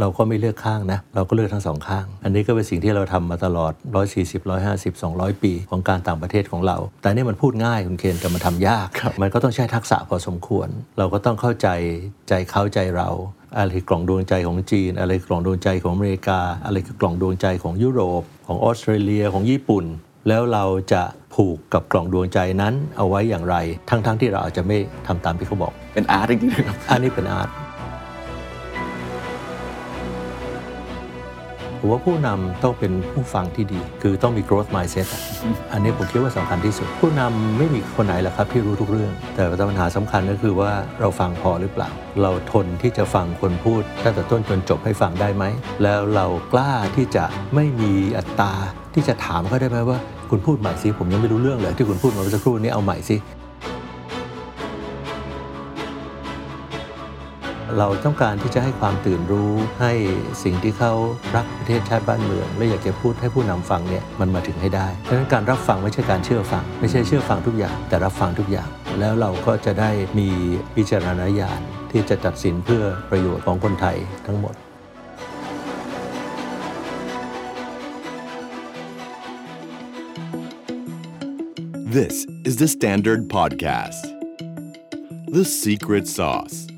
เราก็ไม่เลือกข้างนะเราก็เลือกทั้งสองข้าง อันนี้ก็เป็นสิ่งที่เราทำมาตลอด 140 150 200 ปีของการต่างประเทศของเรา แต่นี่มันพูดง่ายคุณเคนแต่มันทำยาก มันก็ต้องใช้ทักษะพอสมควร เราก็ต้องเข้าใจใจเขาใจเราอะไรคือกล่องดวงใจของจีน อะไรคือกล่องดวงใจของอเมริกา อะไรคือกล่องดวงใจของยุโรป ของออสเตรเลียของญี่ปุ่น แล้วเราจะผูกกับกล่องดวงใจนั้นเอาไว้อย่างไร ทั้งๆทที่เราอาจจะไม่ทำตามที่เขาบอก เป็นอาร์ตจริงๆนะครับอันนี้เป็นอาร์ต ผมว่าผู้นำต้องเป็นผู้ฟังที่ดี คือต้องมี growth mindset อะอันนี้ผมคิดว่าสำคัญที่สุด ผู้นำไม่มีคนไหนหรอกครับที่รู้ทุกเรื่อง แต่ปัญหาสำคัญก็คือว่าเราฟังพอหรือเปล่า เราทนที่จะฟังคนพูดตั้งแต่ต้นจนจบให้ฟังได้ไหม แล้วเรากล้าที่จะไม่มีอัตราที่จะถามเขาได้ไหมว่าคุณพูดใหม่สิผมยังไม่รู้เรื่องเลยที่คุณพูดมาเมื่อสักครู่นี้เอาใหม่สิ เราต้องการที่จะให้ความตื่นรู้ให้สิ่งที่เขารักประเทศชาติบ้านเมืองและอยากจะพูดให้ผู้นำฟังเนี่ยมันมาถึงให้ได้ดังนั้นการรับฟังไม่ใช่การเชื่อฟัง ไม่ใช่เชื่อฟังทุกอย่าง แต่รับฟังทุกอย่าง แล้วเราก็จะได้มีวิจารณญาณที่จะตัดสินเพื่อประโยชน์ของคนไทยทั้งหมด This is the Standard Podcast. The Secret Sauce.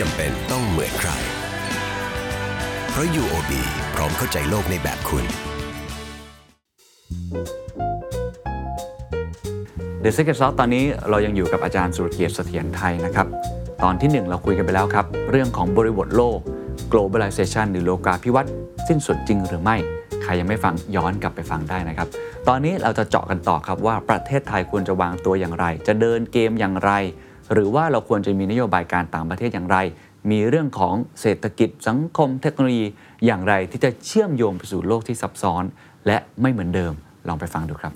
จำเป็นต้องเหมือนใคร เพราะ UOB พร้อมเข้าใจโลกในแบบคุณ The Secret Sauce ตอนนี้เรายังอยู่กับอาจารย์สุรเกียรติเสถียรไทยนะครับ ตอนที่หนึ่งเราคุยกันไปแล้วครับ เรื่องของบริบทโลก globalization หรือโลกาภิวัตน์สิ้นสุดจริงหรือไม่ ใครยังไม่ฟังย้อนกลับไปฟังได้นะครับ ตอนนี้เราจะเจาะกันต่อครับว่าประเทศไทยควรจะวางตัวอย่างไร จะเดินเกมอย่างไร หรือว่าเราควรจะมีนโยบายการต่างประเทศอย่างไร มีเรื่องของเศรษฐกิจสังคมเทคโนโลยีอย่างไรที่จะเชื่อมโยงไปสู่โลกที่ซับซ้อน และไม่เหมือนเดิมลองไปฟังดูครับ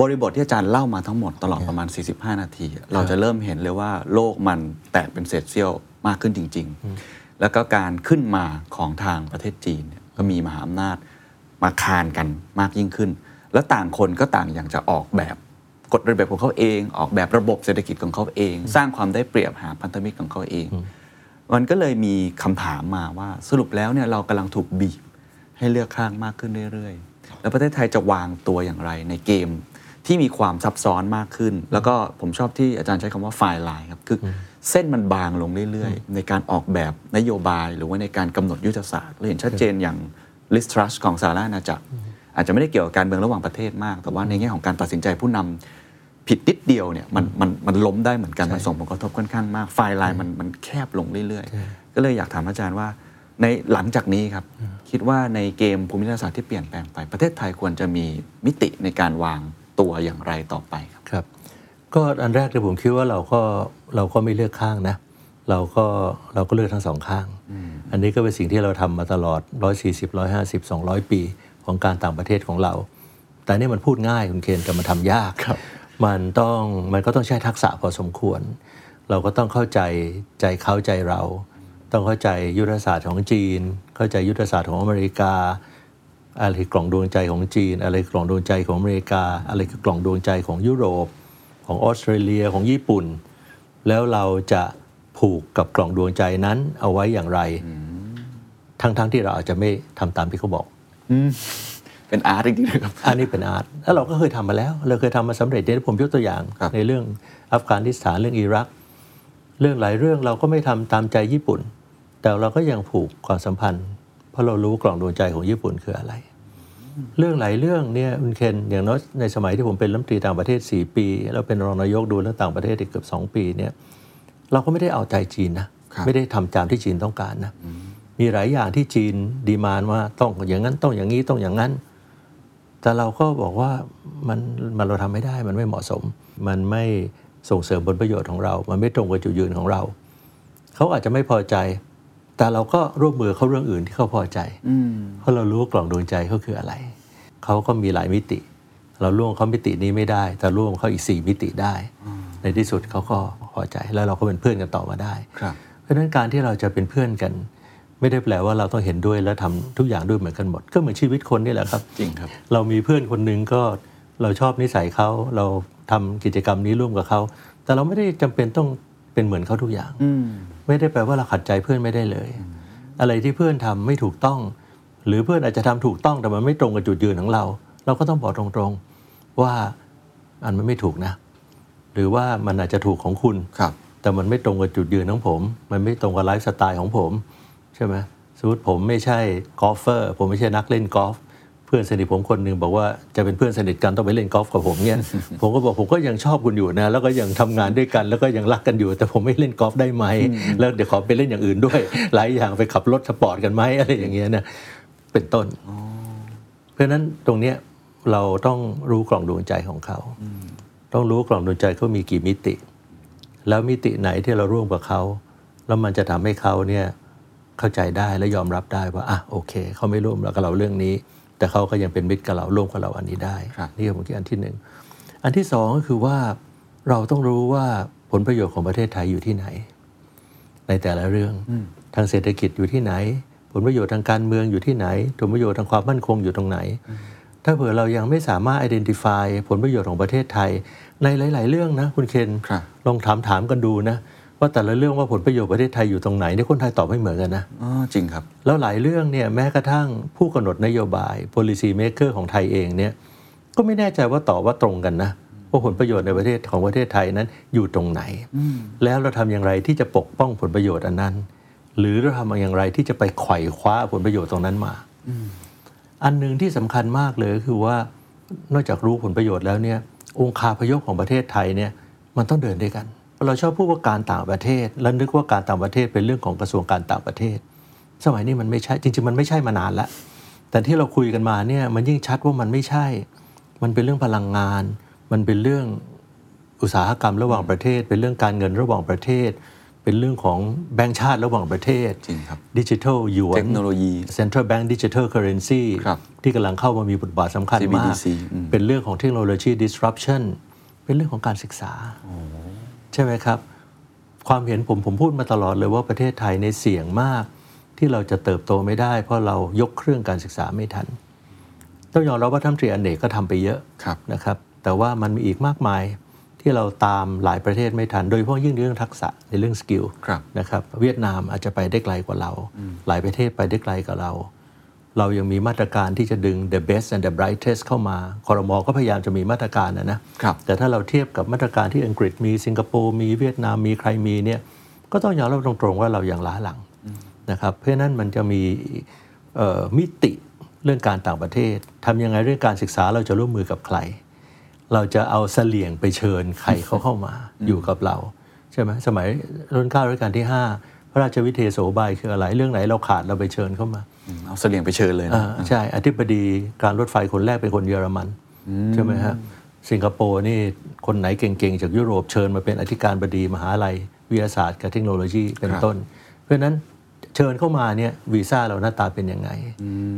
บริบทที่อาจารย์เล่ามาทั้งหมดตลอดประมาณ 45 นาที เราจะเริ่มเห็นเลยว่าโลกมันแตกเป็นเศษเสี้ยวมากขึ้นจริง ๆ แล้วก็การขึ้นมาของทางประเทศจีนเนี่ยก็มีมหาอำนาจมาคานกันมากยิ่งขึ้น แล้วต่างคนก็ต่างอยากจะออกแบบ กฎระเบียบของเขาเอง ออกแบบระบบเศรษฐกิจของเขาเอง สร้างความได้เปรียบหาพันธมิตรของเขาเอง มันก็เลยมีคำถามมาว่าสรุปแล้วเนี่ยเรากำลังถูกบีบให้เลือกข้างมากขึ้นเรื่อยๆ แล้วประเทศไทยจะวางตัวอย่างไรในเกมที่มีความซับซ้อนมากขึ้น แล้วก็ผมชอบที่อาจารย์ใช้คำว่าไฟล์ไลน์ครับคืออเส้นมันบางลงเรื่อยๆ ในการออกแบบนโยบายหรือว่าในการกำหนดยุทธศาสตร์เราเห็นชัดเจนอย่างลิสทรัสของสหราชอาณาจักรอาจจะไม่ได้เกี่ยวกับการเมืองระหว่างประเทศมาก แต่ว่าในแง่ของการตัดสินใจผู้นำ ผิดนิดเดียวเนี่ยมันมันมันล้มได้เหมือนกัน มันส่งผลกระทบค่อนข้างมาก ไฟล์ไลน์มันมันแคบลงเรื่อยๆ ก็เลยอยากถามอาจารย์ว่าในหลังจากนี้ครับ คิดว่าในเกมภูมิรัฐศาสตร์ที่เปลี่ยนแปลงไป ประเทศไทยควรจะมีมิติในการวางตัวอย่างไรต่อไปครับครับ ก็อันแรกเลยผมคิดว่าเราก็เราก็ไม่เลือกข้างนะเราก็เราก็เลือกทั้งสองข้าง อันนี้ก็เป็นสิ่งที่เราทำมาตลอด 140 150 200 ปีของการต่างประเทศของเรา แต่นี่มันพูดง่ายคุณเคนแต่มันทำยากครับ มันต้องมันก็ต้องใช้ทักษะพอสมควร เราก็ต้องเข้าใจใจเขาใจเรา ต้องเข้าใจยุทธศาสตร์ของจีน เข้าใจยุทธศาสตร์ของอเมริกา อะไรคือกล่องดวงใจของจีน อะไรคือกล่องดวงใจของอเมริกา อะไรคือกล่องดวงใจของยุโรป ของออสเตรเลียของญี่ปุ่น แล้วเราจะผูกกับกล่องดวงใจนั้นเอาไว้อย่างไร ทั้งๆทที่เราอาจจะไม่ทำตามที่เขาบอก เป็นอาร์ตจริงๆนะครับอันนี้เป็นอาร์ตแล้วเราก็เคยทำมาแล้ว เราเคยทำมาสำเร็จเดี๋ยวผมยกตัวอย่างครับในเรื่องอัฟกานิสถานเรื่องอิรัก เรื่องหลายเรื่องเราก็ไม่ทำตามใจญี่ปุ่น แต่เราก็ยังผูกความสัมพันธ์ เพราะเรารู้กล่องดวงใจของญี่ปุ่นคืออะไร เรื่องหลายเรื่องเนี่ยคุณเคนอย่างน้อยในสมัยที่ผมเป็นรัฐมนตรีต่างประเทศ 4 ปี แล้วเป็นรองนายกดูเรื่องต่างประเทศอีกเกือบ2 ปีเนี่ยเราก็ไม่ได้เอาใจจีนนะครับไม่ได้ทำตามที่จีนต้องการนะมีหลายอย่างที่จีนดีมานว่าต้องอย่างนั้นต้องอย่างนี้ต้องอย่างนั้น แต่เราก็บอกว่ามันมันเราทำไม่ได้มันไม่เหมาะสม มันไม่ส่งเสริมผลประโยชน์ของเรา มันไม่ตรงกับจุดยืนของเรา เขาอาจจะไม่พอใจ แต่เราก็ร่วมมือเขาเรื่องอื่นที่เขาพอใจอืมเพราะเรารู้ว่ากล่องดวงใจเขาคืออะไร เขาก็มีหลายมิติ เราร่วมเขามิตินี้ไม่ได้ แต่ร่วมเขาอีกสี่มิติได้ ในที่สุดเขาก็พอใจแล้วเราก็เป็นเพื่อนกันต่อมาได้ครับเพราะฉะนั้นการที่เราจะเป็นเพื่อนกัน ไม่ได้แปลว่าเราต้องเห็นด้วยและทำทุกอย่างด้วยเหมือนกันหมด ก็เหมือนชีวิตคนนี่แหละครับ จริงครับ เรามีเพื่อนคนหนึ่งก็เราชอบนิสัยเขาเราทำกิจกรรมนี้ร่วมกับเขา แต่เราไม่ได้จำเป็นต้องเป็นเหมือนเขาทุกอย่างอืมไม่ได้แปลว่าเราขัดใจเพื่อนไม่ได้เลย อะไรที่เพื่อนทำไม่ถูกต้อง หรือเพื่อนอาจจะทำถูกต้องแต่มันไม่ตรงกับจุดยืนของเรา เราก็ต้องบอกตรงๆว่าอันมันไม่ถูกนะ หรือว่ามันอาจจะถูกของคุณครับ แต่มันไม่ตรงกับจุดยืนของผม มันไม่ตรงกับไลฟ์สไตล์ของผม ใช่ไหมสมมติผมไม่ใช่กอล์ฟเฟอร์ ผมไม่ใช่นักเล่นกอล์ฟเพื่อนสนิทผมคนหนึ่งบอกว่าจะเป็นเพื่อนสนิทกันต้องไปเล่นกอล์ฟกับผมเนี่ยผมก็บอกผมก็ยังชอบคุณอยู่นะ แล้วก็ยังทำงานด้วยกัน แล้วก็ยังรักกันอยู่ แต่ผมไม่เล่นกอล์ฟได้ไหมแล้วเดี๋ยวขอไปเล่นอย่างอื่นด้วย หลายอย่างไปขับรถสปอร์ตกันไหมอะไรอย่างเงี้ยนะเป็นต้น เพราะฉะนั้นตรงเนี้ยเราต้องรู้กล่องดวงใจของเขา ต้องรู้กล่องดวงใจเขามีกี่มิติ แล้วมิติไหนที่เราร่วมกับเขา แล้วมันจะทำให้เขาเนี่ย เข้าใจได้และยอมรับได้ว่าอะโอเคเขาไม่ร่วมกับเราเรื่องนี้ แต่เขาก็ยังเป็นมิตรกับเราร่วมกับเราอันนี้ได้ครับนี่คือผมคิดอันที่หนึ่งอันที่สองก็คือว่าเราต้องรู้ว่าผลประโยชน์ของประเทศไทยอยู่ที่ไหน ในแต่ละเรื่องทางเศรษฐกิจอยู่ที่ไหน ผลประโยชน์ทางการเมืองอยู่ที่ไหน ผลประโยชน์ทางความมั่นคงอยู่ตรงไหน ถ้าเผื่อเรายังไม่สามารถ identify ผลประโยชน์ของประเทศไทย ในหลาย ๆ เรื่องนะ คุณเคนครับลองถามถามกันดูนะ ว่าแต่ละเรื่องว่าผลประโยชน์ประเทศไทยอยู่ตรงไหนเนี่ยคนไทยตอบไม่เหมือนกันนะอ๋อจริงครับ แล้วหลายเรื่องเนี่ยแม้กระทั่งผู้กำหนดนโยบาย policy maker ของไทยเองเนี่ยก็ไม่แน่ใจว่าตอบว่าตรงกันนะว่าผลประโยชน์ในประเทศของประเทศไทยนั้นอยู่ตรงไหน แล้วเราทำอย่างไรที่จะปกป้องผลประโยชน์อันนั้น หรือเราทำอย่างไรที่จะไปไขว่คว้าผลประโยชน์ตรงนั้นมาอันหนึ่งที่สำคัญมากเลยก็คือว่านอกจากรู้ผลประโยชน์แล้วเนี่ยองค์คาพยพของประเทศไทยเนี่ยมันต้องเดินด้วยกัน เราชอบพูดว่าการต่างประเทศ แล้วนึกว่าการต่างประเทศเป็นเรื่องของกระทรวงการต่างประเทศ สมัยนี้มันไม่ใช่จริง ๆ มันไม่ใช่มานานแล้วแต่ที่เราคุยกันมาเนี่ยมันยิ่งชัดว่ามันไม่ใช่ มันเป็นเรื่องพลังงาน มันเป็นเรื่องอุตสาหกรรมระหว่างประเทศ เป็นเรื่องการเงินระหว่างประเทศ เป็นเรื่องของแบงก์ชาติระหว่างประเทศจริงครับดิจิทัลหยวนเทคโนโลยี Central Bank Digital Currency ครับที่กำลังเข้ามามีบทบาทสำคัญมาก CBDC อืมเป็นเรื่องของเทคโนโลยี disruption เป็นเรื่องของการศึกษา ใช่ไหมครับ ความเห็นผมผมพูดมาตลอดเลยว่าประเทศไทยในเสี่ยงมากที่เราจะเติบโตไม่ได้ เพราะเรายกเครื่องการศึกษาไม่ทันต้องยอมรับว่าท่านรัฐมนตรีเอนกก็ทำไปเยอะครับนะครับ แต่ว่ามันมีอีกมากมายที่เราตามหลายประเทศไม่ทัน โดยเฉพาะยิ่งในเรื่องทักษะในเรื่อง skill ครับนะครับ เวียดนามอาจจะไปได้ไกลกว่าเรา หลายประเทศไปได้ไกลกว่าเรา เรายังมีมาตรการที่จะดึง the best and the brightest เข้ามาคอรมอก็พยายามจะมีมาตรการนะนะครับแต่ถ้าเราเทียบกับมาตรการที่อังกฤษมีสิงคโปร์มีเวียดนามมีใครมีเนี่ยก็ต้องยอมรับตรงๆว่าเรายังล้าหลังนะครับเพราะฉะนั้นมันจะมีเอ่อมิติเรื่องการต่างประเทศทำยังไงเรื่องการศึกษาเราจะร่วมมือกับใคร เราจะเอาเสลี่ยงไปเชิญใครเขาเข้ามาอยู่กับเรา ใช่ไหมสมัยรุ่นเก้ารัชกาลที่ 5 พระราชวิเทโสบายคืออะไร เรื่องไหนเราขาดเราไปเชิญเข้ามาอืมเอาเสลียงไปเชิญเลยนะอ่าใช่อธิบดีการรถไฟคนแรกเป็นคนเยอรมันใช่ไหมฮะสิงคโปร์นี่คนไหนเก่งๆ จากยุโรปเชิญมาเป็นอธิการบดีมหาลัย วิทยาศาสตร์กับเทคโนโลยีเป็นครับต้น เพราะฉะนั้นเชิญเข้ามาเนี่ยวีซ่าเราหน้าตาเป็นยังไง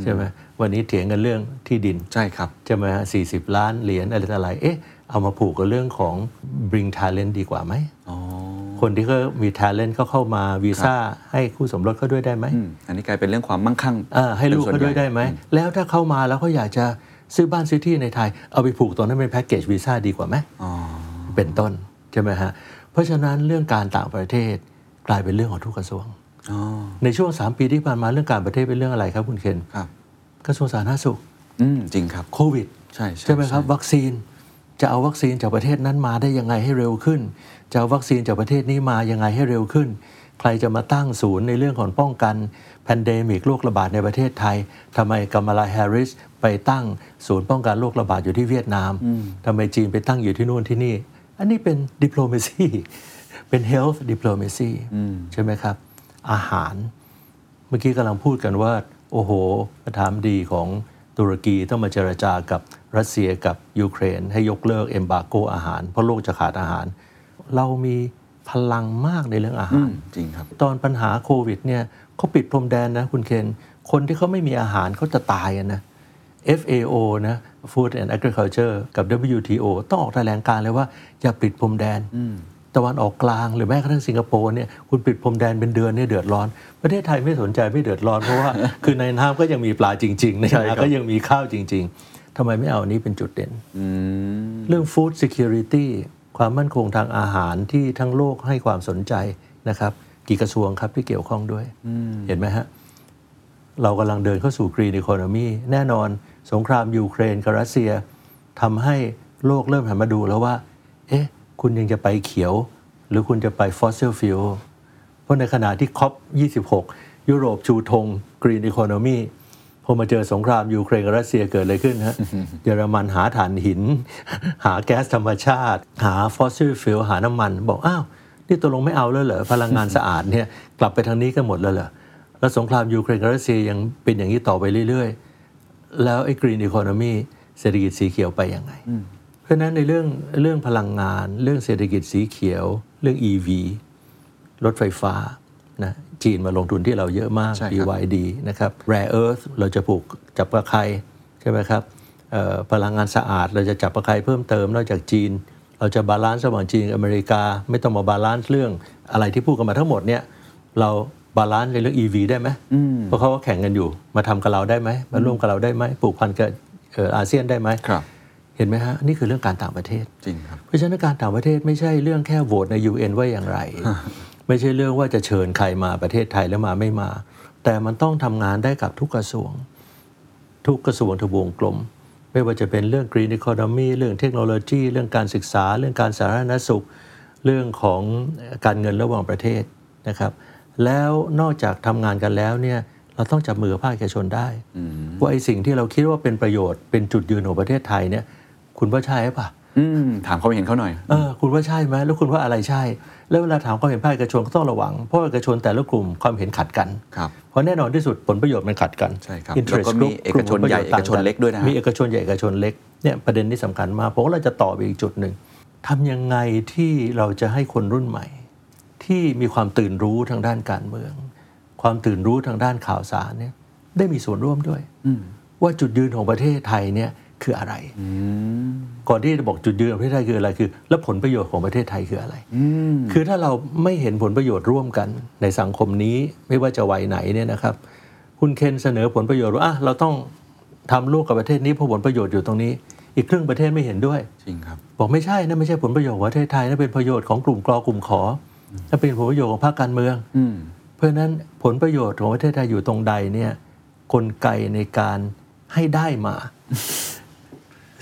ใช่ไหมวันนี้เถียงกันเรื่องที่ดินใช่ครับใช่ไหมฮะสี่สิบล้านเหรียญอะไรต่ออะไรเอ๊ะเอามาผูกกับเรื่องของ bring talent ดีกว่าไหมอ๋อ คนที่เขามี talent เขาเข้ามาวีซ่าให้คู่สมรสเขาด้วยได้ไหมอืมอันนี้กลายเป็นเรื่องความมั่งคั่งอ่าให้ลูกเขาด้วยได้ไหมเป็นส่วนใแล้วถ้าเข้ามาแล้วเขาอยากจะซื้อบ้านซื้อที่ในไทย เอาไปผูกตรงนั้นเป็นแพ็กเกจวีซ่าดีกว่าไหมอ๋อเป็นต้นใช่ไหมฮะเพราะฉะนั้นเรื่องการต่างประเทศกลายเป็นเรื่องของทุกกระทรวงอ๋อในช่วง 3 ปีที่ผ่านมาเรื่องการประเทศเป็นเรื่องอะไรครับคุณเคนครับกระทรวงสาธารณสุขอืมจริงครับโควิดใช่ใช่ไหมครับ วัคซีนจะเอาวัคซีนจากประเทศนั้นมาได้ยังไงให้เร็วขึ้น จะเอาวัคซีนจากประเทศนี้มายังไงให้เร็วขึ้น ใครจะมาตั้งศูนย์ในเรื่องของป้องกันpandemic โรคระบาดในประเทศไทยทำไมกัมมาลาแฮร์ริสไปตั้งศูนย์ป้องกันโรคระบาดอยู่ที่เวียดนามทำไมจีนไปตั้งอยู่ที่นู่นที่นี่ อันนี้เป็นดิปโล m a ซีเป็น health diplomacy ใช่ไหมครับ อาหารเมื่อกี้กำลังพูดกันว่า โอ้โหประธานาธิบดีของตุรกีต้องมาเจรจากับรัสเซียกับยูเครน ให้ยกเลิก embargo อาหาร เพราะโลกจะขาดอาหาร เรามีพลังมากในเรื่องอาหารจริงครับ ตอนปัญหาโควิดเนี่ยเขาปิดพรมแดนนะคุณเคนคนที่เขาไม่มีอาหารเขาจะตายอะนะ FAO นะ Food and Agriculture กับ WTO ต้องออกแถลงการเลยว่าอย่าปิดพรมแดนตะวันออกกลางหรือแม้กระทั่งสิงคโปร์เนี่ยคุณปิดพรมแดนเป็นเดือนเนี่ยเดือดร้อน ประเทศไทยไม่สนใจไม่เดือดร้อนเพราะว่าคือในน้ำก็ยังมีปลาจริงๆในใช่ครันาบก็ยังมีข้าวจริง ๆทำไมไม่เอาอันนี้เป็นจุดเด่นอืมเรื่อง food security ความมั่นคงทางอาหารที่ทั้งโลกให้ความสนใจนะครับ กี่กระทรวงครับที่เกี่ยวข้องด้วยเห็นไหมฮะเรากำลังเดินเข้าสู่ green economy แน่นอนสงครามยูเครนกับรัสเซียทำให้โลกเริ่มหันมาดูแล้วว่า เอ๊ะ คุณยังจะไปเขียว หรือคุณจะไป fossil fuel เพราะในขณะที่คอป26 ยุโรปชูธง green economy พอมาเจอสงครามยูเครนกับรัสเซียเกิดอะไรขึ้นฮะเยอรมันหาถ่านหิน หาแก๊สธรรมชาติ หา fossil fuel หาน้ำมัน บอกอ้าวนี่ตกลงไม่เอาแล้วเหรอพลังงานสะอาดเนี่ยกลับไปทางนี้กันหมดแล้วเหรอแล้วสงครามยูเครนกับรัสเซียยังเป็นอย่างนี้ต่อไปเรื่อยๆ แล้วไอ้ green economy เศรษฐกิจสีเขียวไปยังไง เพราะฉะนั้นในเรื่องเรื่องพลังงาน เรื่องเศรษฐกิจสีเขียว เรื่อง EV รถไฟฟ้านะ จีนมาลงทุนที่เราเยอะมากใช่ครับ BYD นะครับ Rare Earth เราจะผูกจับกับใครใช่ไหมครับเอ่อพลังงานสะอาดเราจะจับกับใครเพิ่มเติมนอกจากจีน เราจะ balance ระหว่างจีนกับอเมริกา ไม่ต้องมา balance เรื่องอะไรที่พูดกันมาทั้งหมดเนี่ยเรา balance ในเรื่อง EV ได้ไหมเพราะเขาก็แข่งกันอยู่ มาทำกับเราได้ไหมมาร่วมกับเราได้ไหมปลูกพันธุ์กับเอ่ออาเซียนได้ไหมครับเห็นไหมฮะนี่คือเรื่องการต่างประเทศจริงครับเพราะฉะนั้นการต่างประเทศไม่ใช่เรื่องแค่โหวตใน UN ว่าอย่างไร ไม่ใช่เรื่องว่าจะเชิญใครมาประเทศไทยแล้วมาไม่มา แต่มันต้องทำงานได้กับทุกกระทรวง ทุกกระทรวงทบวงกลม ไม่ว่าจะเป็นเรื่อง Green Economy เรื่องเทคโนโลยี เรื่องการศึกษา เรื่องการสาธารณสุข เรื่องของการเงินระหว่างประเทศนะครับ แล้วนอกจากทำงานกันแล้วเนี่ยเราต้องจับมือภาคเอกชนได้ว่าไอ้สิ่งที่เราคิดว่าเป็นประโยชน์เป็นจุดยืนของประเทศไทยเนี่ยคุณว่าใช่หรือเปล่า อืมถามความเห็นเขาหน่อยเออคุณว่าใช่ไหมแล้วคุณว่าอะไรใช่ แล้วเวลาถามความเห็นภาคเอกชนก็ต้องระวัง เพราะเอกชนแต่ละกลุ่มความเห็นขัดกันครับเพราะแน่นอนที่สุดผลประโยชน์มันขัดกันใช่ครับ Interest แล้วก็มี group เอกชนลุ่มผลประโยชใหญ่เอกชนเล็กด้วยนะฮะมีเอกชนใหญ่เอกชนเล็กเนี่ยประเด็นนี้สำคัญมากเพราะว่าเราจะต่อไปอีกจุดหนึ่งทำยังไงที่เราจะให้คนรุ่นใหม่ ที่มีความตื่นรู้ทางด้านการเมือง ความตื่นรู้ทางด้านข่าวสารเนี่ยได้มีส่วนร่วมด้วยว่าจุดยืนของประเทศไทยเนี่ย คืออะไร ก่อนที่จะบอกจุดยืนของประเทศไทยคืออะไรคือ แล้วผลประโยชน์ของประเทศไทยคืออะไร คือถ้าเราไม่เห็นผลประโยชน์ร่วมกันในสังคมนี้ไม่ว่าจะวัยไหนเนี่ยนะครับ คุณเคนเสนอผลประโยชน์ว่าอะเราต้องทำลูกกับประเทศนี้เพราะผลประโยชน์อยู่ตรงนี้ อีกครึ่งประเทศไม่เห็นด้วยจริงครับบอกไม่ใช่นะไม่ใช่ผลประโยชน์ของประเทศไทยนั่นเป็นประโยชน์ของกลุ่มกรอกลุ่มขอนั่นเป็นผลประโยชน์ของภาคการเมืองอืมเพราะฉะนั้นผลประโยชน์ของประเทศไทยอยู่ตรงใดเนี่ยกลไกในการให้ได้มา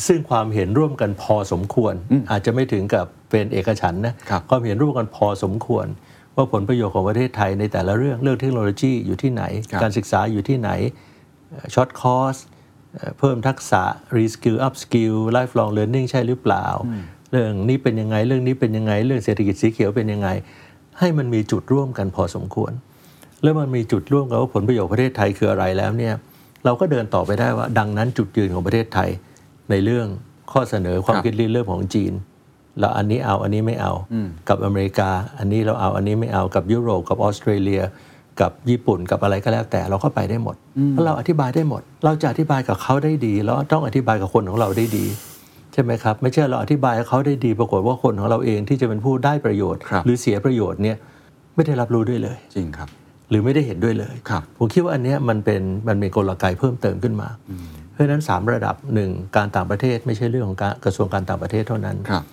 ซึ่งความเห็นร่วมกันพอสมควร อาจจะไม่ถึงกับเป็นเอกฉันท์นะครับความเห็นร่วมกันพอสมควร ว่าผลประโยชน์ของประเทศไทยในแต่ละเรื่องเรื่องเทคโนโลยีอยู่ที่ไหนครับการศึกษาอยู่ที่ไหน short course เพิ่มทักษะ reskill upskill lifelong learning ใช่หรือเปล่า เรื่องนี้เป็นยังไงเรื่องนี้เป็นยังไง เรื่องเศรษฐกิจสีเขียวเป็นยังไง ให้มันมีจุดร่วมกันพอสมควร แล้วมันมีจุดร่วมกันว่าผลประโยชน์ประเทศไทยคืออะไรแล้วเนี่ยเราก็เดินต่อไปได้ว่า ดังนั้นจุดยืนของประเทศไทย ในเรื่องข้อเสนอความครับคิดริเริ่มของจีนเราอันนี้เอาอันนี้ไม่เอากับอเมริกา อันนี้เราเอาอันนี้ไม่เอากับยุโรปกับออสเตรเลีย กับญี่ปุ่นกับอะไรก็แล้วแต่เราก็ไปได้หมดเพราะเราอธิบายได้หมด เราจะอธิบายกับเขาได้ดี แล้วต้องอธิบายกับคนของเราได้ดีใช่ไหมครับ ไม่ใช่เราอธิบายกับเขาได้ดี ปรากฏว่าคนของเราเองที่จะเป็นผู้ได้ประโยชน์ครับหรือเสียประโยชน์เนี่ยไม่ได้รับรู้ด้วยเลย จริงครับ หรือไม่ได้เห็นด้วยเลยครับผมคิดว่าอันเนี้ยมันเป็นมันเป็นกลไกเพิ่มเติมขึ้นมา เพราะฉะนั้น 3 ระดับหนึ่งการต่างประเทศไม่ใช่เรื่องของการกระทรวงการต่างประเทศเท่านั้นครับ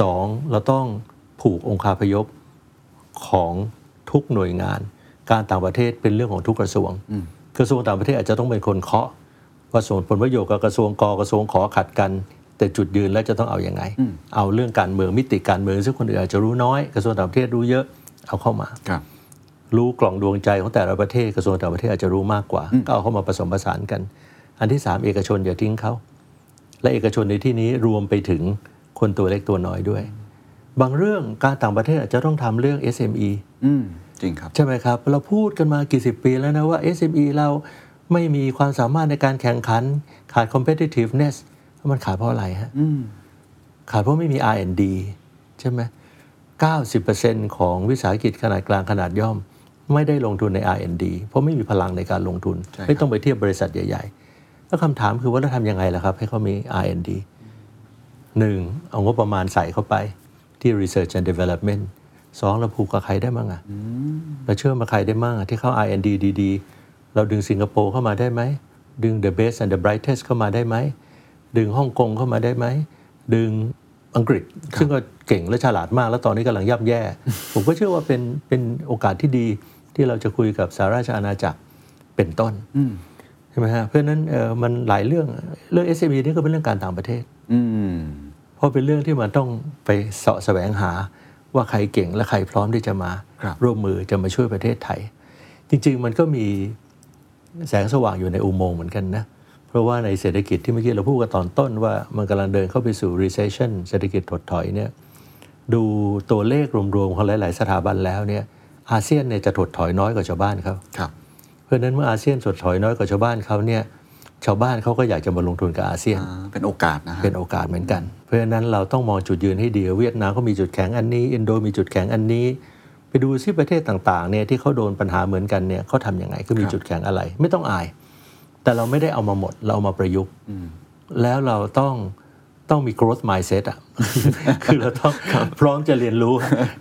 สองเราต้องผูกองคาพยพของทุกหน่วยงาน การต่างประเทศเป็นเรื่องของทุกกระทรวง กระทรวงต่างประเทศอาจจะต้องเป็นคนเคาะว่าส่วนผลประโยชน์กับกระทรวงกกระทรวงขอขัดกัน แต่จุดยืนแล้วจะต้องเอาอยัางไง เอาเรื่องการเมืองมิติการเมืองซึ่งคนอื่นอาจจะรู้น้อยกระทรวงต่างประเทศรู้เยอะเอาเข้ามาครับรู้กล่องดวงใจของแต่ละประเทศกระทรวงต่างประเทศอาจจะรู้มากกว่า ก็เอาเข้ามาผสมผสานกัน อันที่สามเอกชนอย่าทิ้งเขา และเอกชนในที่นี้รวมไปถึงคนตัวเล็กตัวน้อยด้วย บางเรื่องการต่างประเทศอาจจะต้องทำเรื่อง SME อืมจริงครับ ใช่ไหมครับ เราพูดกันมากี่สิบปีแล้วนะว่า SME เราไม่มีความสามารถในการแข่งขัน ขาด competitiveness มันขาดเพราะอะไรฮะขาดเพราะไม่มี R&D ใช่ไหม90%ของวิสาหกิจขนาดกลางขนาดย่อม ไม่ได้ลงทุนใน R&D เพราะไม่มีพลังในการลงทุนใช่ครับไม่ต้องไปเทียบบริษัทใหญ่ ๆ แล้วคำถามคือว่าเราทำยังไงล่ะครับ ให้เขามี R&D หนึ่งเอางบประมาณใส่เข้าไปที่ research and development สองเราผูกกับใครได้มั่งอะเราเชื่อมาใครได้มั่งอะที่เข้า R&D ดีๆ เราดึงสิงคโปร์เข้ามาได้ไหม ดึง the best and the brightest เข้ามาได้ไหม ดึงฮ่องกงเข้ามาได้ไหม ดึงอังกฤษ ซึ่งก็เก่งและฉลาดมาก แล้วตอนนี้กำลังย่ำแย่ ผมก็เชื่อว่าเป็นเป็นโอกาสที่ดีที่เราจะคุยกับสหราชอาณาจักรเป็นต้นใช่ไหมฮะเพราะฉะนั้นเออมันหลายเรื่องเรื่อง SME นี่ก็เป็นเรื่องการต่างประเทศอืมเพราะเป็นเรื่องที่มันต้องไปเสาะแสวงหาว่าใครเก่งและใครพร้อมที่จะมาครับร่วมมือจะมาช่วยประเทศไทย จริง ๆ มันก็มีแสงสว่างอยู่ในอุโมงค์เหมือนกันนะ เพราะว่าในเศรษฐกิจที่เมื่อกี้เราพูดกันตอนต้นว่ามันกำลังเดินเข้าไปสู่ recession เศรษฐกิจถดถอยเนี่ยดูตัวเลขรวมๆของหลาย ๆ สถาบันแล้วเนี่ยอาเซียนเนี่ยจะถดถอยน้อยกว่าชาวบ้านเขาครับ เพราะฉะนั้นเมื่ออาเซียนถดถอยน้อยกว่าชาวบ้านเขาเนี่ยชาวบ้านเขาก็อยากจะมาลงทุนกับอาเซียนอ่าเป็นโอกาสนะฮะเป็นโอกาสเหมือนกัน เพราะฉะนั้นเราต้องมองจุดยืนให้ดีเวียดนามก็มีจุดแข็งอันนี้ อินโดมีจุดแข็งอันนี้ ไปดูซิประเทศต่างๆเนี่ยที่เขาโดนปัญหาเหมือนกันเนี่ยเขาทำยังไงคือมีครับจุดแข็งอะไร ไม่ต้องอาย แต่เราไม่ได้เอามาหมด เราเอามาประยุกต์แล้วเราต้อง ต้องมี growth mindset อะ คือเราต้องพร้อมจะเรียนรู้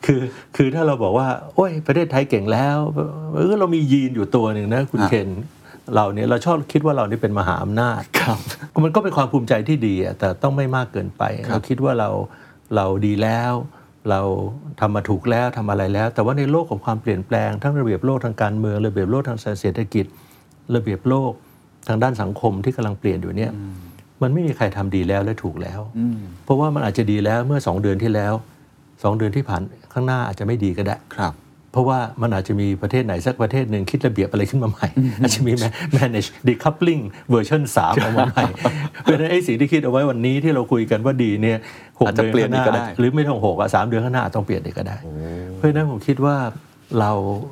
คือ คือถ้าเราบอกว่า โอ้ย ประเทศไทยเก่งแล้ว เออ เรามียีนอยู่ตัวหนึ่งนะ คุณฮะเคนเราเนี่ยเราชอบคิดว่าเรานี่เป็นมหาอำนาจครับ มันก็เป็นความภูมิใจที่ดีอะแต่ต้องไม่มากเกินไปครับเราคิดว่าเรา เราดีแล้ว เราทำมาถูกแล้วทำอะไรแล้ว แต่ว่าในโลกของความเปลี่ยนแปลง ทั้งระเบียบโลกทางการเมือง ระเบียบโลกทางเศรษฐกิจ ระเบียบโลกทางด้านสังคมที่กำลังเปลี่ยนอยู่เนี่ย มันไม่มีใครทำดีแล้วและถูกแล้วเพราะว่ามันอาจจะดีแล้วเมื่อสองเดือนที่แล้วสองเดือนที่ผ่านข้างหน้าอาจจะไม่ดีก็ได้ครับ เพราะว่ามันอาจจะมีประเทศไหนสักประเทศหนึ่งคิดระเบียบอะไรขึ้นมาใหม่ อาจจะมี manage decoupling version 3ออกมาใหม่ เพราะฉะนั้นไอ้สิ่งที่คิดเอาไว้วันนี้ที่เราคุยกันว่าดีเนี่ยหกเดือนข้างหน้าอาจจะเปลี่ยนข้างหอีกก็ได้หรือไม่ต้องหกอะสามเดือนข้างหน้าอาจต้องเปลี่ยนอีกก็ได้ เพราะฉะนั้นผมคิดว่าเรา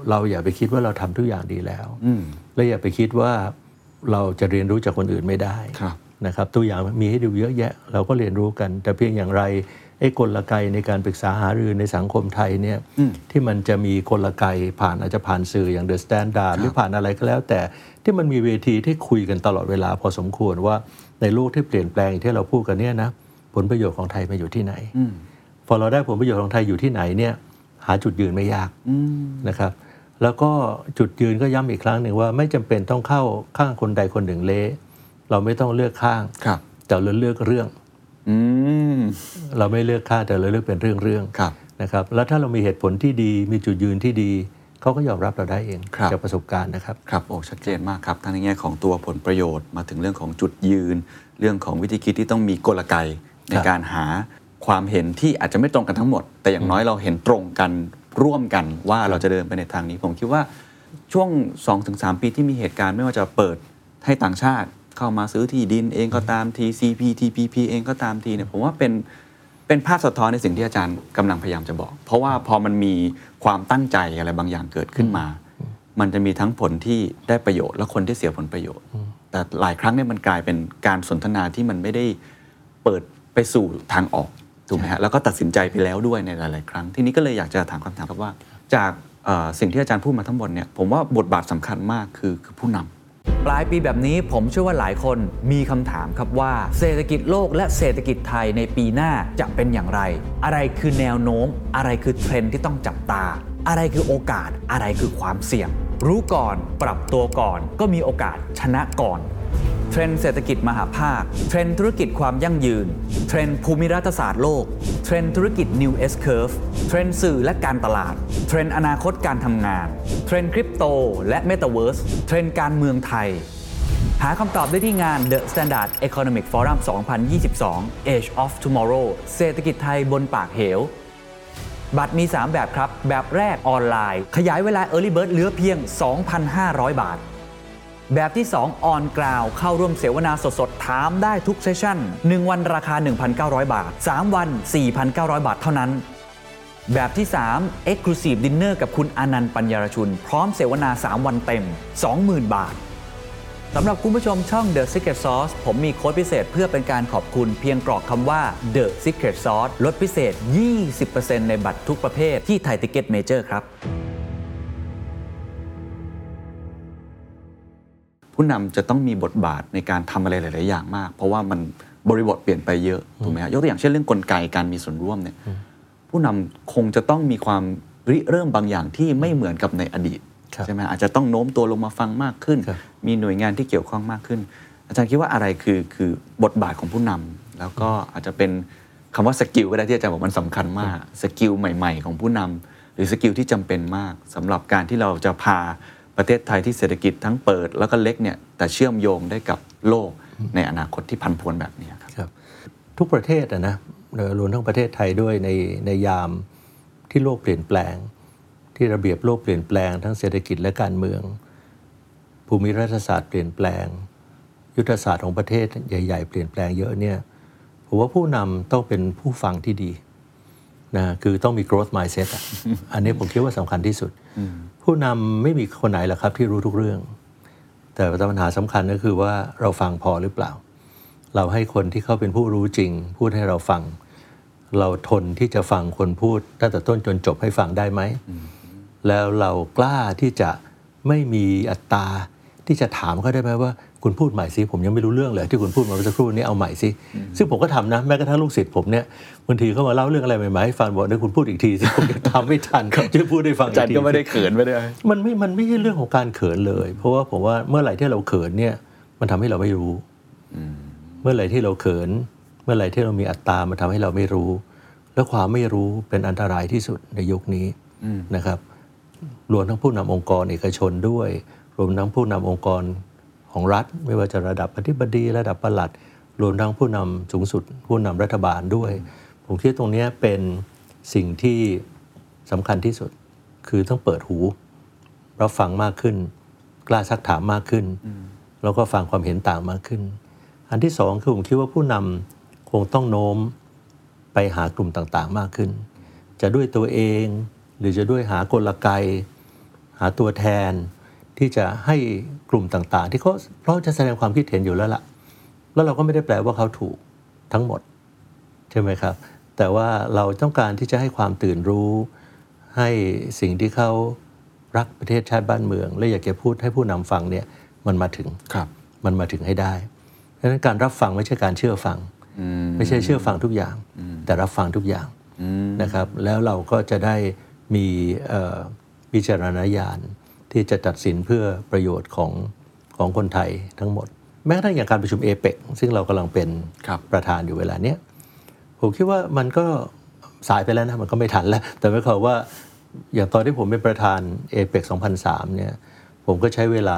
เราอย่าไปคิดว่าเราทำทุกอย่างดีแล้วอืมและอย่าไปคิดว่าเราจะเรียนรู้จากคนอื่นไม่ได้ครับ นะครับตัวอย่างมีให้ดูเยอะแยะ เราก็เรียนรู้กัน แต่เพียงอย่างไรไอ้กลไกในการปรึกษาหารือในสังคมไทยเนี่ยที่มันจะมีกลไกผ่านอาจจะผ่านสื่ออย่าง The Standard หรือผ่านอะไรก็แล้ว แต่ที่มันมีเวทีที่คุยกันตลอดเวลาพอสมควรว่าในโลกที่เปลี่ยนแปลงอย่างที่เราพูดกันเนี่ยนะผลประโยชน์ของไทยมาอยู่ที่ไหนพอเราได้ผลประโยชน์ของไทยอยู่ที่ไหนเนี่ยหาจุดยืนไม่ยากนะครับ แล้วก็จุดยืนก็ย้ำอีกครั้งหนึ่งว่าไม่จำเป็นต้องเข้าข้างคนใดคนหนึ่งเละ เราไม่ต้องเลือกข้างครับแต่เราเลือกเรื่องอืมเราไม่เลือกข้างแต่เราเลือกเป็นเรื่องเรื่องๆครับนะครับ แล้วถ้าเรามีเหตุผลที่ดีมีจุดยืนที่ดีเขาก็ยอมรับเราได้เองครับจากประสบการณ์นะครับ ครับโอ้ชัดเจนมากครับทั้งในแง่ของตัวผลประโยชน์มาถึงเรื่องของจุดยืน เรื่องของวิธีคิดที่ต้องมีกลไกในครับการหาความเห็นที่อาจจะไม่ตรงกันทั้งหมด แต่อย่างน้อยเราเห็นตรงกันร่วมกันว่าเราจะเดินไปในทางนี้ ผมคิดว่าช่วง 2-3 ปีที่มีเหตุการณ์ไม่ว่าจะเปิดให้ต่างชาติ เข้ามาซื้อที่ดินเองก็ตามที CPTPP เองก็ตามทีเนี่ยผมว่าเป็นเป็นภาพสะท้อนในสิ่งที่อาจารย์กำลังพยายามจะบอก เพราะว่าพอมันมีความตั้งใจอะไรบางอย่างเกิดขึ้นมา มันจะมีทั้งผลที่ได้ประโยชน์และคนที่เสียผลประโยชน์ แต่หลายครั้งเนี่ยมันกลายเป็นการสนทนาที่มันไม่ได้เปิดไปสู่ทางออกถูกไหมฮะแล้วก็ตัดสินใจไปแล้วด้วยในหลาย ๆ ครั้ง ทีนี้ก็เลยอยากจะถามคำถามครับว่า จากเอ่อสิ่งที่อาจารย์พูดมาทั้งหมดเนี่ยผมว่าบทบาทสำคัญมากคือคือผู้นำ ปลายปีแบบนี้ผมเชื่อว่าหลายคนมีคำถามครับว่า เศรษฐกิจโลกและเศรษฐกิจไทยในปีหน้าจะเป็นอย่างไร อะไรคือแนวโน้ม อะไรคือเทรนด์ที่ต้องจับตา อะไรคือโอกาสอะไรคือความเสี่ยง รู้ก่อนปรับตัวก่อน ก็มีโอกาสชนะก่อน เทรนด์เศรษฐกิจมหภาค เทรนด์ธุรกิจความยั่งยืน เทรนด์ภูมิรัฐศาสตร์โลก เทรนด์ธุรกิจ New S Curve เทรนด์สื่อและการตลาด เทรนด์อนาคตการทำงาน เทรนด์คริปโตและ Metaverse เทรนด์การเมืองไทย หาคำตอบได้ที่งาน The Standard Economic Forum 2022 Age of Tomorrow เศรษฐกิจไทยบนปากเหวบัตรมี 3 แบบครับ แบบแรกออนไลน์ ขยายเวลา Early Bird เหลือเพียง 2,500 บาท แบบที่ 2 on ground เข้าร่วมเสวนาสดๆ ถามได้ทุกเซสชั่น 1 วันราคา 1,900 บาท 3 วัน 4,900 บาทเท่านั้น แบบที่ 3 Exclusive Dinner กับคุณอนันต์ปัญญารชุน พร้อมเสวนา 3 วันเต็ม 20,000 บาทสำหรับคุณผู้ชมช่อง The Secret Sauce ผมมีโค้ดพิเศษเพื่อเป็นการขอบคุณเพียงกรอกคำว่า The Secret Sauce ลดพิเศษ 20%ในบัตรทุกประเภทที่ Thai Ticket Major ครับ ผู้นำจะต้องมีบทบาทในการทำอะไรหลาย ๆ อย่างมาก เพราะว่ามันบริบทเปลี่ยนไปเยอะถูกไหมครับยกตัวอย่างเช่นเรื่องกลไกการมีส่วนร่วมเนี่ยผู้นำคงจะต้องมีความริเริ่มบางอย่างที่ไม่เหมือนกับในอดีตครับใช่ไหมอาจจะต้องโน้มตัวลงมาฟังมากขึ้นครับมีหน่วยงานที่เกี่ยวข้องมากขึ้น อาจารย์คิดว่าอะไรคือคือบทบาทของผู้นำแล้วก็อาจจะเป็นคำว่า skill ก็ได้ที่อาจารย์บอกมันสำคัญมาก skill ใหม่ ๆ ของผู้นำหรือ skill ที่จำเป็นมากสำหรับการที่เราจะพา ประเทศไทยที่เศรษฐกิจทั้งเปิดแล้วก็เล็กเนี่ยแต่เชื่อมโยงได้กับโลกในอนาคตที่ผันผวนแบบนี้ครับครับทุกประเทศอะนะเอ่อรวมทั้งประเทศไทยด้วยในในยามที่โลกเปลี่ยนแปลง ที่ระเบียบโลกเปลี่ยนแปลงทั้งเศรษฐกิจและการเมือง ภูมิรัฐศาสตร์เปลี่ยนแปลง ยุทธศาสตร์ของประเทศใหญ่ ๆ เปลี่ยนแปลงเยอะเนี่ยผมว่าผู้นำต้องเป็นผู้ฟังที่ดีนะคือต้องมี growth mindset อะอันนี้ผมคิดว่าสำคัญที่สุด ผู้นำไม่มีคนไหนหรอกครับที่รู้ทุกเรื่อง แต่ปัญหาสำคัญก็คือว่าเราฟังพอหรือเปล่า เราให้คนที่เขาเป็นผู้รู้จริง พูดให้เราฟัง เราทนที่จะฟังคนพูดตั้งแต่ต้นจนจบให้ฟังได้ไหม แล้วเรากล้าที่จะไม่มีอัตราที่จะถามเขาได้ไหมว่าคุณพูดใหม่สิผมยังไม่รู้เรื่องเลยที่คุณพูดมาเมื่อสักครู่นี้เอาใหม่สิซึ่งผมก็ทำนะแม้กระทั่งลูกศิษย์ผมเนี่ย บางทีเขามาเล่าเรื่องอะไรใหม่ๆให้ฟังบอกเดี๋ยวคุณพูดอีกทีสิผมยังทำไม่ทันจะพูดให้ฟังอาจารย์ทีก็ไม่ได้เขินไม่ได้มันไม่มันไม่ใช่เรื่องของการเขินเลย เพราะว่าผมว่าเมื่อไหร่ที่เราเขินเนี่ย มันทำให้เราไม่รู้เมื่อไหร่ที่เราเขิน เมื่อไหร่ที่เรามีอัตตามันทำให้เราไม่รู้ แล้วความไม่รู้เป็นอันตรายที่สุดในยุคนี้นะครับรวมทั้งผู้นำองค์กรเอกชนด้วย รวมทั้งผู้นำองค์กรของรัฐ ไม่ว่าจะระดับอธิบดี ระดับปลัด รวมทั้งผู้นำสูงสุด ผู้นำรัฐบาลด้วย ผมคิดตรงเนี้ยเป็นสิ่งที่สำคัญที่สุด คือต้องเปิดหูรับฟังมากขึ้น กล้าซักถามมากขึ้น แล้วก็ฟังความเห็นต่างมากขึ้น อันที่สองคือผมคิดว่าผู้นำคงต้องโน้มไปหากลุ่มต่างๆ มากขึ้น จะด้วยตัวเอง หรือจะด้วยหากลไก หาตัวแทน ที่จะให้กลุ่มต่างๆ ที่เขาเพราะจะแสดงความคิดเห็นอยู่แล้วล่ะ แล้วเราก็ไม่ได้แปลว่าเขาถูกทั้งหมด ใช่ไหมครับ แต่ว่าเราต้องการที่จะให้ความตื่นรู้ ให้สิ่งที่เขารักประเทศชาติบ้านเมือง และอยากจะพูดให้ผู้นำฟังเนี่ยมันมาถึงครับ มันมาถึงให้ได้เพราะฉะนั้นการรับฟังไม่ใช่การเชื่อฟัง ไม่ใช่เชื่อฟังทุกอย่าง แต่รับฟังทุกอย่างนะครับ แล้วเราก็จะได้มีเอ่อวิจารณญาณที่จะตัดสินเพื่อประโยชน์ของของคนไทยทั้งหมด แม้กระทั่งอย่างการประชุมเอเปกซึ่งเรากำลังเป็นครับประธานอยู่เวลาเนี้ย ผมคิดว่ามันก็สายไปแล้วนะมันก็ไม่ทันแล้ว แต่ไม่ความว่าอย่างตอนที่ผมเป็นประธานเอเปก2003 เนี่ย ผมก็ใช้เวลา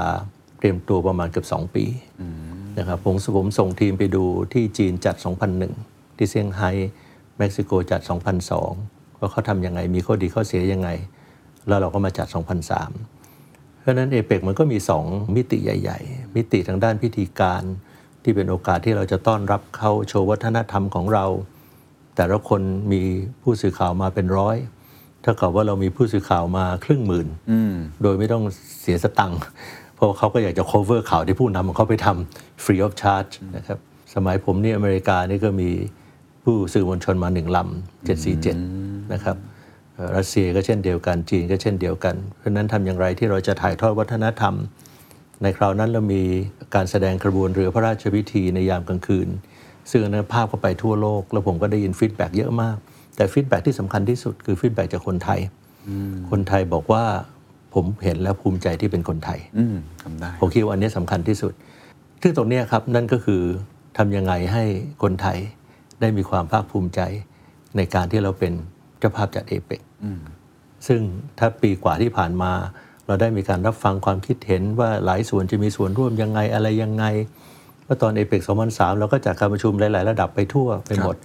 เตรียมตัวประมาณเกือบ2 ปีนะครับผมผมส่งทีมไปดูที่จีนจัด 2001 ที่เซี่ยงไฮ้เม็กซิโกจัด 2002 ว่าเขาทำยังไง มีข้อดีข้อเสียยังไง แล้วเราก็มาจัด 2003 เพราะฉะนั้นเอเปกมันก็มี 2 มิติใหญ่ ๆ มิติทางด้านพิธีการที่เป็นโอกาสที่เราจะต้อนรับเขาโชว์วัฒนธรรมของเรา แต่ละคนมีผู้สื่อข่าวมาเป็นร้อยถ้ากับว่าเรามีผู้สื่อข่าวมาครึ่งหมื่นโดยไม่ต้องเสียสตังค์เพราะเขาก็อยากจะ cover ข่าวที่ผู้นำของเขาไปทำ free of charge นะครับสมัยผมนี่อเมริกานี่ก็มีผู้สื่อมวลชนมาหนึ่งลำ747 นะครับเอ่อรัสเซียก็เช่นเดียวกันจีนก็เช่นเดียวกัน เพราะฉะนั้นทำอย่างไรที่เราจะถ่ายทอดวัฒนธรรม ในคราวนั้นเรามีการแสดงกระบวนเรือพระราชพิธีในยามกลางคืน ซึ่งอันนั้นภาพก็ไปทั่วโลก แล้วผมก็ได้ยิน feedback เยอะมาก แต่ feedback ที่สำคัญที่สุดคือ feedback จากคนไทย คนไทยบอกว่าผมเห็นแล้วภูมิใจที่เป็นคนไทยอืมทำได้ผมคิดว่าอันนี้สำคัญที่สุดซึ่งตรงเนี้ยครับนั่นก็คือทำยังไงให้คนไทยได้มีความภาคภูมิใจในการที่เราเป็นเจ้าภาพจัดเอเปกซึ่งถ้าปีกว่าที่ผ่านมา เราได้มีการรับฟังความคิดเห็นว่าหลายส่วนจะมีส่วนร่วมยังไงอะไรยังไง เมื่อตอนเอเปก2003 เราก็จัดการประชุมหลาย ๆ ระดับไปทั่วไปหมด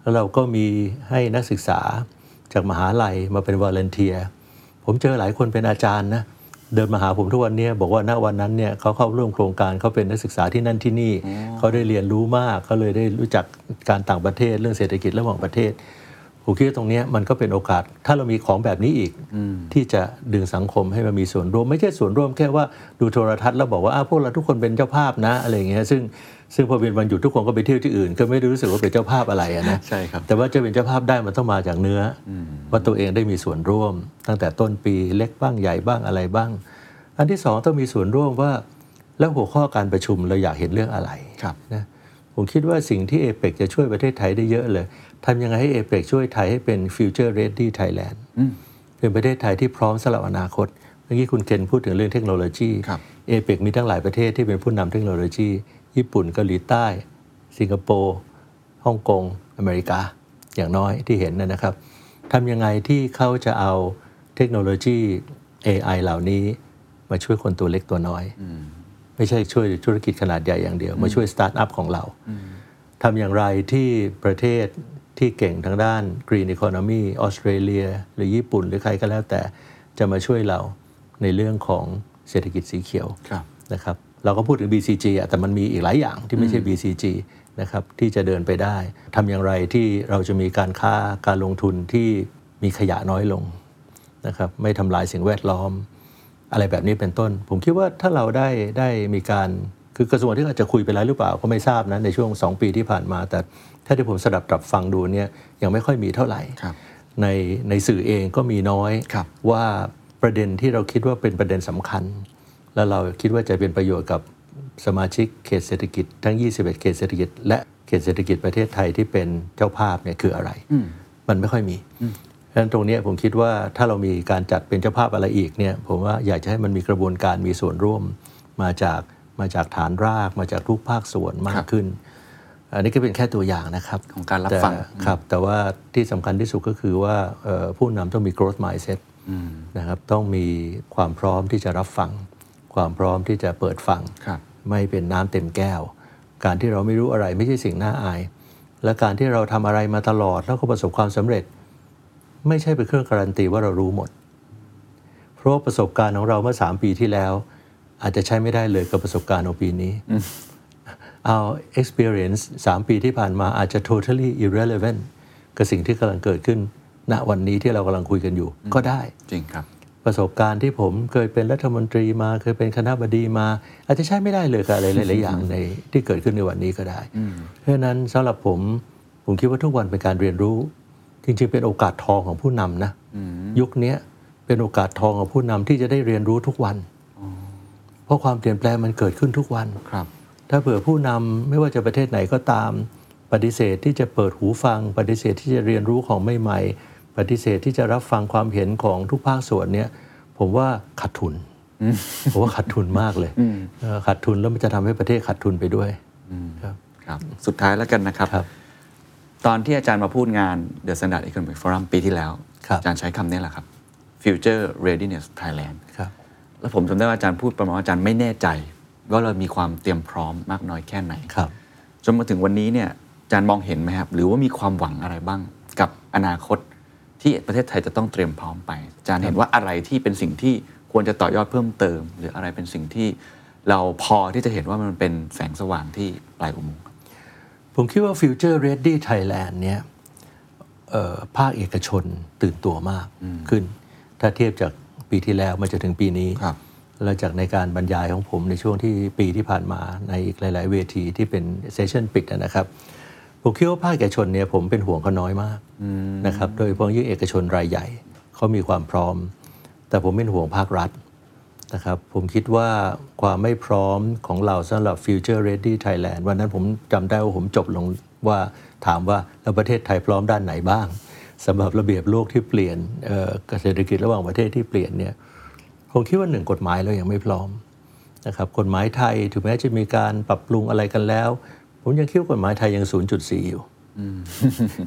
แล้วเราก็มีให้นักศึกษาจากมหาลัยมาเป็นวอลเนเทียผมเจอหลายคนเป็นอาจารย์นะเดินมาหาผมทุกวันเนี้บอกว่าณวันนั้นเนี่ยเขาเข้าร่วมโครงการเขาเป็นนักศึกษาที่นั่นที่นี่เขาได้เรียนรู้มากเขาเลยได้รู้จักการต่างประเทศเรื่องเศรษฐกิจระหว่างประเทศ ผผมคิดว่าตรงเนี้ยมันก็เป็นโอกาส ถ้าเรามีของแบบนี้อีกที่จะดึงสังคมให้มันมีส่วนร่วม ไม่ใช่ส่วนร่วมแค่ว่าดูโทรทัศน์แล้วบอกว่าอ้าวพวกเราทุกคนเป็นเจ้าภาพนะอะไรอย่างเงี้ยซึ่งซึ่งพอเป็นวันหยุดทุกคนก็ไปเที่ยวที่อื่น ก็ไม่ได้รู้สึกว่าเป็นเจ้าภาพอะไรอะนะใช่ครับแต่ว่าจะเป็นเจ้าภาพได้มันต้องมาจากเนื้ออว่าตัวเองได้มีส่วนร่วม ตั้งแต่ต้นปีเล็กบ้างใหญ่บ้างอะไรบ้าง อันที่สองต้องมีส่วนร่วมว่า แล้วหัวข้อการประชุมเราอยากเห็นเรื่องอะไรครับนะผมคิดว่าสิ่งที่เอเปกจะช่วยประเทศไทยได้เยอะเลย ทำยังไงให้เอเปกช่วยไทยให้เป็น Future Ready Thailand เป็นประเทศไทยที่พร้อมสำหรับอนาคตเมื่อกี้คุณเคนพูดถึงเรื่องเทคโนโลยีครับเอเปกมีตั้งหลายประเทศที่เป็นผู้นำเทคโนโลยี ญี่ปุ่นเกาหลีใต้ สิงคโปร์ฮ่องกงอเมริกา อย่างน้อยที่เห็นนะนะครับทำยังไงที่เขาจะเอาเทคโนโลยี AI เหล่านี้มาช่วยคนตัวเล็กตัวน้อยไม่ใช่ช่วยธุรกิจขนาดใหญ่อย่างเดียว มาช่วยสตาร์ทอัพของเราทำอย่างไรที่ประเทศ ที่เก่งทางด้าน Green Economy ออสเตรเลีย หรือญี่ปุ่น หรือใครก็แล้วแต่จะมาช่วยเราในเรื่องของเศรษฐกิจสีเขียวครับนะครับเราก็พูดถึง BCG อะแต่มันมีอีกหลายอย่างที่ไม่ใช่ BCG นะครับที่จะเดินไปได้ทำอย่างไรที่เราจะมีการค้าการลงทุนที่มีขยะน้อยลงนะครับไม่ทำลายสิ่งแวดล้อม อะไรแบบนี้เป็นต้น ผมคิดว่าถ้าเราได้ได้มีการคือกระทรวงที่อาจจะคุยไปแล้วหรือเปล่าก็ไม่ทราบนะในช่วง 2 ปีที่ผ่านมา แต่ ถ้าที่ผมสดับตรับฟังดูเนี่ยยังไม่ค่อยมีเท่าไหร่ครับในในสื่อเองก็มีน้อยครับว่าประเด็นที่เราคิดว่าเป็นประเด็นสำคัญ แล้วเราคิดว่าจะเป็นประโยชน์กับสมาชิกเขตเศรษฐกิจทั้ง 21 เขตเศรษฐกิจ และเขตเศรษฐกิจประเทศไทยที่เป็นเจ้าภาพเนี่ยคืออะไร มันไม่ค่อยมีเพราะฉะนั้นตรงเนี้ยผมคิดว่าถ้าเรามีการจัดเป็นเจ้าภาพอะไรอีกเนี่ยผมว่าอยากจะให้มันมีกระบวนการมีส่วนร่วมมาจากมาจากฐานราก มาจากทุกภาคส่วนมากขึ้น อันนี้ก็เป็นแค่ตัวอย่างนะครับของการรับแต่ฟังครับ แต่ว่าที่สำคัญที่สุดก็คือว่าเอ่อผู้นำต้องมี growth mindset นะครับต้องมีความพร้อมที่จะรับฟัง ความพร้อมที่จะเปิดฟังครับไม่เป็นน้ำเต็มแก้ว การที่เราไม่รู้อะไรไม่ใช่สิ่งน่าอาย และการที่เราทำอะไรมาตลอดแล้วก็ประสบความสำเร็จ ไม่ใช่เป็นเครื่องการันตีว่าเรารู้หมด เพราะว่าประสบการณ์ของเราเมื่อ 3 ปีที่แล้ว อาจจะใช้ไม่ได้เลยกับประสบการณ์ของปีนี้ เอา experience 3 ปีที่ผ่านมาอาจจะ totally irrelevant กับสิ่งที่กำลังเกิดขึ้น ณวันนี้ที่เรากำลังคุยกันอยู่ ก็ได้ จริงครับ ประสบการณ์ที่ผมเคยเป็นรัฐมนตรีมา เคยเป็นคณะบดีมา อาจจะใช้ไม่ได้เลยกับอะไรหลาย ๆ อย่างในที่เกิดขึ้นในวันนี้ก็ได้ เพราะฉะนั้นสำหรับผมผมคิดว่าทุกวันเป็นการเรียนรู้ จริง ๆ เป็นโอกาสทองของผู้นำนะยุคเนี้ยเป็นโอกาสทองของผู้นำที่จะได้เรียนรู้ทุกวัน เพราะความเปลี่ยนแปลงมันเกิดขึ้นทุกวันครับ ถ้าเผื่อผู้นำไม่ว่าจะประเทศไหนก็ตาม ปฏิเสธที่จะเปิดหูฟัง ปฏิเสธที่จะเรียนรู้ของใหม่ๆ ปฏิเสธที่จะรับฟังความเห็นของทุกภาคส่วนเนี่ยผมว่าขาดทุนผมว่าขาดทุนมากเลยเออขาดทุนแล้วมันจะทำให้ประเทศขาดทุนไปด้วยครับครับ สุดท้ายแล้วกันนะครับครับตอนที่อาจารย์มาพูดงาน The Standard Economic Forum ปีที่แล้วครับอาจารย์ใช้คำนี้แหละครับ Future Readiness Thailand ครับแล้วผมจำได้ว่าอาจารย์พูดประมาณว่าอาจารย์ไม่แน่ใจ ว่าเรามีความเตรียมพร้อมมากน้อยแค่ไหนครับ จนมาถึงวันนี้เนี่ยอาจารย์มองเห็นไหมครับ หรือว่ามีความหวังอะไรบ้างกับอนาคตที่ประเทศไทยจะต้องเตรียมพร้อมไปอาจารย์เห็นว่าอะไรที่เป็นสิ่งที่ควรจะต่อยอดเพิ่มเติม หรืออะไรเป็นสิ่งที่เราพอที่จะเห็นว่ามันเป็นแสงสว่างที่ปลายอุโมงค์ครับผมคิดว่า Future Ready Thailand เนี่ยเอ่อภาคเอกชนตื่นตัวมากขึ้น ถ้าเทียบจากปีที่แล้วมาจนถึงปีนี้ครับ แล้วจากในการบรรยายของผมในช่วงที่ปีที่ผ่านมาในอีกหลาย ๆ เวทีที่เป็นเซสชันปิดนะครับผมคิดว่าภาคเอกชนเนี่ยผมเป็นห่วงเขาน้อยมากนะครับโดยเฉพาะยิ่งเอกชนรายใหญ่เขามีความพร้อม แต่ผมเป็นห่วงภาครัฐนะครับผมคิดว่าความไม่พร้อมของเราสำหรับ Future Ready Thailand วันนั้นผมจำได้ว่าผมจบลงว่าถามว่าแล้วประเทศไทยพร้อมด้านไหนบ้างสำหรับระเบียบโลกที่เปลี่ยนเศรษฐกิจระหว่างประเทศที่เปลี่ยนเนี่ย ผมคิดว่าหนึ่งกฎหมายเรายังไม่พร้อมนะครับกฎหมายไทยถึงแม้จะมีการปรับปรุงอะไรกันแล้ว ผมยังคิดว่ากฎหมายไทยยัง 0.4 อยู่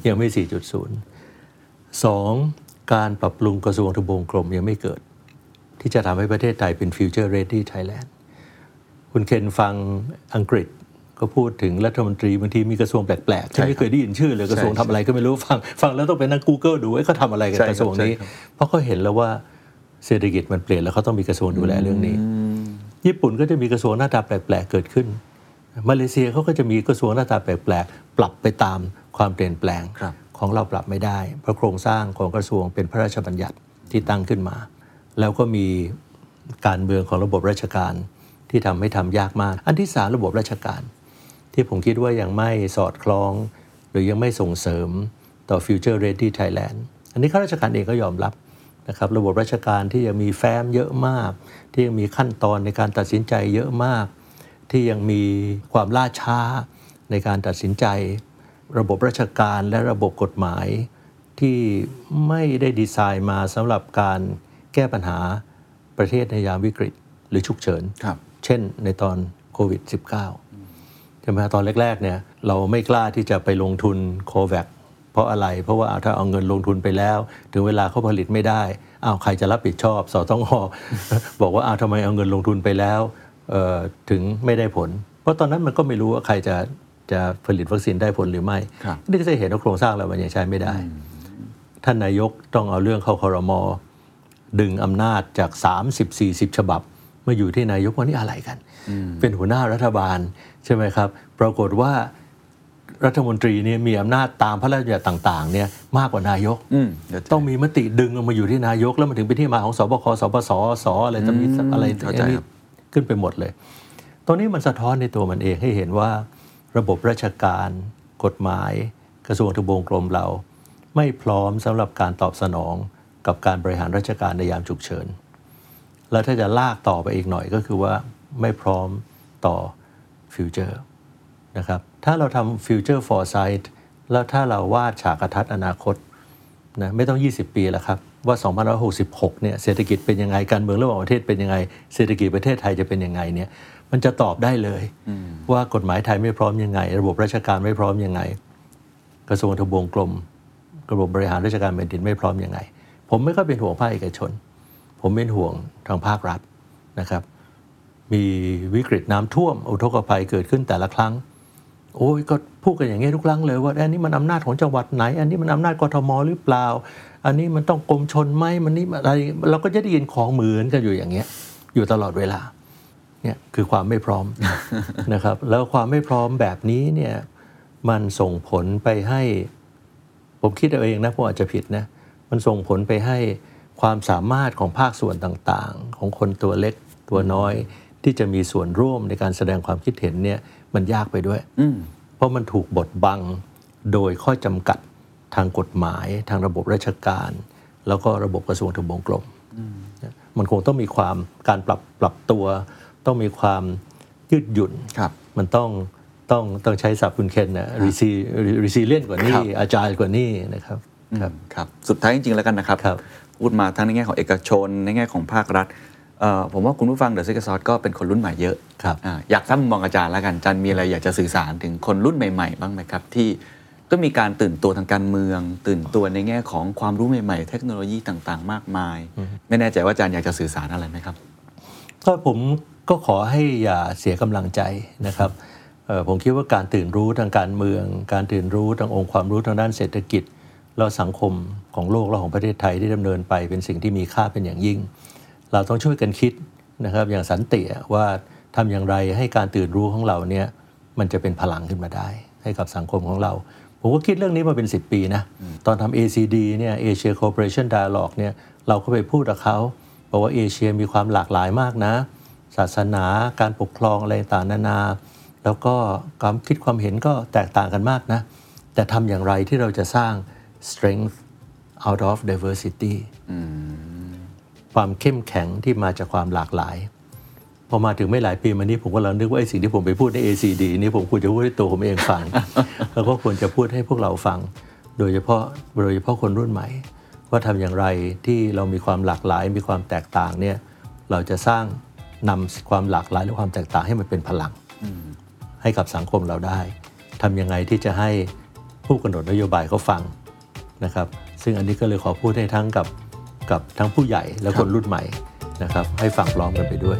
ยังไม่ 4.0สองการปรับปรุงกระทรวงทบวงกรมยังไม่เกิด ที่จะทำให้ประเทศไทยเป็น Future Ready Thailand คุณเคนฟังอังกฤษก็พูดถึงรัฐมนตรีบางทีมีกระทรวงแปลกๆที่ไม่เคยได้ยินชื่อเลยกระทรวงทำอะไรก็ไม่รู้ฟัง ฟังแล้วต้องไปนั่ง Google ดูว่าเขาทำอะไรกับใช่ครับกระทรวงนี้ใช่ครับเพราะเขาเห็นแล้วว่า เศรษฐกิจมันเปลี่ยนแล้วเขาต้องมีกระทรวงดูแลเรื่องนี้ ญี่ปุ่นก็จะมีกระทรวงหน้าตาแปลกๆเกิดขึ้น มาเลเซียเขาก็จะมีกระทรวงหน้าตาแปลกๆปรับไปตามความเปลี่ยนแปลงครับของเราปรับไม่ได้ เพราะโครงสร้างของกระทรวงเป็นพระราชบัญญัติที่ตั้งขึ้นมา แล้วก็มีการเมืองของระบบราชการที่ทำให้ทำยากมาก อันที่สามระบบราชการ ที่ผมคิดว่ายังไม่สอดคล้อง หรือยังไม่ส่งเสริมต่อ Future Ready Thailand อันนี้ข้าราชการเองก็ยอมรับ นะครับระบบราชการที่ยังมีแฟ้มเยอะมาก ที่ยังมีขั้นตอนในการตัดสินใจเยอะมาก ที่ยังมีความล่าช้าในการตัดสินใจ ระบบราชการและระบบกฎหมาย ที่ไม่ได้ดีไซน์มาสำหรับการแก้ปัญหาประเทศในยามวิกฤตหรือฉุกเฉินครับเช่นในตอนโควิด -19 ใช่ไหมตอนแรกๆเนี่ยเราไม่กล้าที่จะไปลงทุนโควิด เพราะอะไร เพราะว่าถ้าเอาเงินลงทุนไปแล้ว ถึงเวลาเขาผลิตไม่ได้อ้าวใครจะรับผิดชอบสอต้องหอบอกว่าอ้าวทำไมเอาเงินลงทุนไปแล้วเอ่อถึงไม่ได้ผล เพราะตอนนั้นมันก็ไม่รู้ว่าใครจะจะผลิตวัคซีนได้ผลหรือไม่ครับนี่ก็จะเห็นว่าโครงสร้างเรามันยังใช้ไม่ได้ ท่านนายกต้องเอาเรื่องเข้าคอรมอดึงอำนาจจาก 30 40 ฉบับ มาอยู่ที่นายกว่านี่อะไรกัน เป็นหัวหน้ารัฐบาลใช่ไหมครับ ปรากฏว่า รัฐมนตรีเนี่ยมีอำนาจตามพระราชบัญญัติต่างๆเนี่ยมากกว่านายกอืมเดี๋ยวต้องมีมติดึงออกมาอยู่ที่นายก แล้วมันถึงเป็นที่มาของสบคสปสสอะไรต่างๆอะไรเข้าใจอันนี้ครับขึ้นไปหมดเลย ตรงนี้มันสะท้อนในตัวมันเองให้เห็นว่า ระบบราชการกฎหมาย กระทรวงทบวงกรมเรา ไม่พร้อมสำหรับการตอบสนองกับการบริหารราชการในยามฉุกเฉิน แล้วถ้าจะลากต่อไปอีกหน่อยก็คือว่าไม่พร้อมต่อ future นะครับถ้าเราทำ future foresight แล้วถ้าเราวาดฉากทัศน์อนาคตนะไม่ต้อง 20 ปีแล้วครับ ว่า2566เนี่ยเศรษฐกิจเป็นยังไงการเมืองระหว่างประเทศเป็นยังไงเศรษฐกิจประเทศไทยจะเป็นยังไงเนี่ยมันจะตอบได้เลย ว่ากฎหมายไทยไม่พร้อมยังไง ระบบราชการไม่พร้อมยังไง กระทรวงทบวงกรมระบบบริหารราชการแผ่นดินไม่พร้อมยังไง ผมไม่ค่อยเป็นห่วงภาคเอกชน ผมเป็นห่วงทางภาครัฐนะครับ มีวิกฤตน้ำท่วม อุทกภัยเกิดขึ้นแต่ละครั้ง โอ้ยก็พูดกันอย่างนี้ทุกครั้งเลยว่าอันนี้มันอำนาจของจังหวัดไหน อันนี้มันอำนาจกทมหรือเปล่า อันนี้มันต้องกรมชนไหมมันนี่อะไรเราก็จะได้ยินของเหมือนกันอยู่อย่างเงี้ยอยู่ตลอดเวลาเนี่ยคือความไม่พร้อมนะครับแล้วความไม่พร้อมแบบนี้เนี่ยมันส่งผลไปให้ ผมคิดเอาเองนะผมอาจจะผิดนะมันส่งผลไปให้ความสามารถของภาคส่วนต่างๆ ของคนตัวเล็กตัวน้อย ที่จะมีส่วนร่วมในการแสดงความคิดเห็นเนี่ยมันยากไปด้วยอืมเพราะมันถูกบดบังโดยข้อจำกัดทางกฎหมาย ทางระบบราชการ แล้วก็ระบบกระทรวงทบวงกรมมันคงต้องมีความการปรับปรับตัว ต้องมีความยืดหยุ่นครับมันต้องต้องต้องใช้ศัพท์คุณเคนนะ resi resilient กว่านี้ครับอาจารย์กว่านี้นะครับครับครับ สุดท้ายจริงๆแล้วกันนะครับครับพูดมาทั้งในแง่ของเอกชนในแง่ของภาครัฐเอ่อ ผมว่าคุณผู้ฟัง The Secret Sauce ก็เป็นคนรุ่นใหม่เยอะครับอ่าอยากทราบมุมมองอาจารย์แล้วกันอาจารย์มีอะไรอยากจะสื่อสารถึงคนรุ่นใหม่ๆ บ้างไหมครับ ที่ต้องมีการตื่นตัวทางการเมือง ตื่นตัวในแง่ของความรู้ใหม่ๆ เทคโนโลยีต่างๆ มากมาย ไม่แน่ใจว่าอาจารย์อยากจะสื่อสารอะไรไหมครับ ก็ผมก็ขอให้อย่าเสียกำลังใจนะครับเอ่อผมคิดว่าการตื่นรู้ทางการเมือง การตื่นรู้ทางองค์ความรู้ทางด้านเศรษฐกิจ แล้วสังคมของโลกและของประเทศไทยที่ดำเนินไปเป็นสิ่งที่มีค่าเป็นอย่างยิ่ง เราต้องช่วยกันคิดนะครับอย่างสันติอะว่าทำอย่างไรให้การตื่นรู้ของเราเนี่ยมันจะเป็นพลังขึ้นมาได้ ให้กับสังคมของเรา ผมก็คิดเรื่องนี้มาเป็น 10 ปีนะ ตอนทำ ACD เนี่ย Asia Cooperation Dialogue เนี่ยเราก็ไปพูดกับเขาบอกว่าเอเชียมีความหลากหลายมากนะ ศาสนาการปกครองอะไรต่างๆนานา แล้วก็ความคิดความเห็นก็แตกต่างกันมากนะ แต่ทำอย่างไรที่เราจะสร้าง strength out of diversity ความเข้มแข็งที่มาจากความหลากหลาย พอมาถึงไม่หลายปีมานี้ผมก็เรานึกว่าไอ้สิ่งที่ผมไปพูดใน ACD นี่ผมควรจะพูดให้ตัวผมเองฟัง แล้วก็ควรจะพูดให้พวกเราฟัง โดยเฉพาะโดยเฉพาะคนรุ่นใหม่ ว่าทำอย่างไรที่เรามีความหลากหลาย มีความแตกต่างเนี่ยเราจะสร้างนำความหลากหลายและความแตกต่างให้มันเป็นพลังให้กับสังคมเราได้ทำยังไงที่จะให้ผู้กำหนดนโยบายเขาฟังนะครับ ซึ่งอันนี้ก็เลยขอพูดให้ทั้งกับ กับทั้งผู้ใหญ่และคนรุ่นใหม่นะครับให้ฟังร้องกันไปด้วย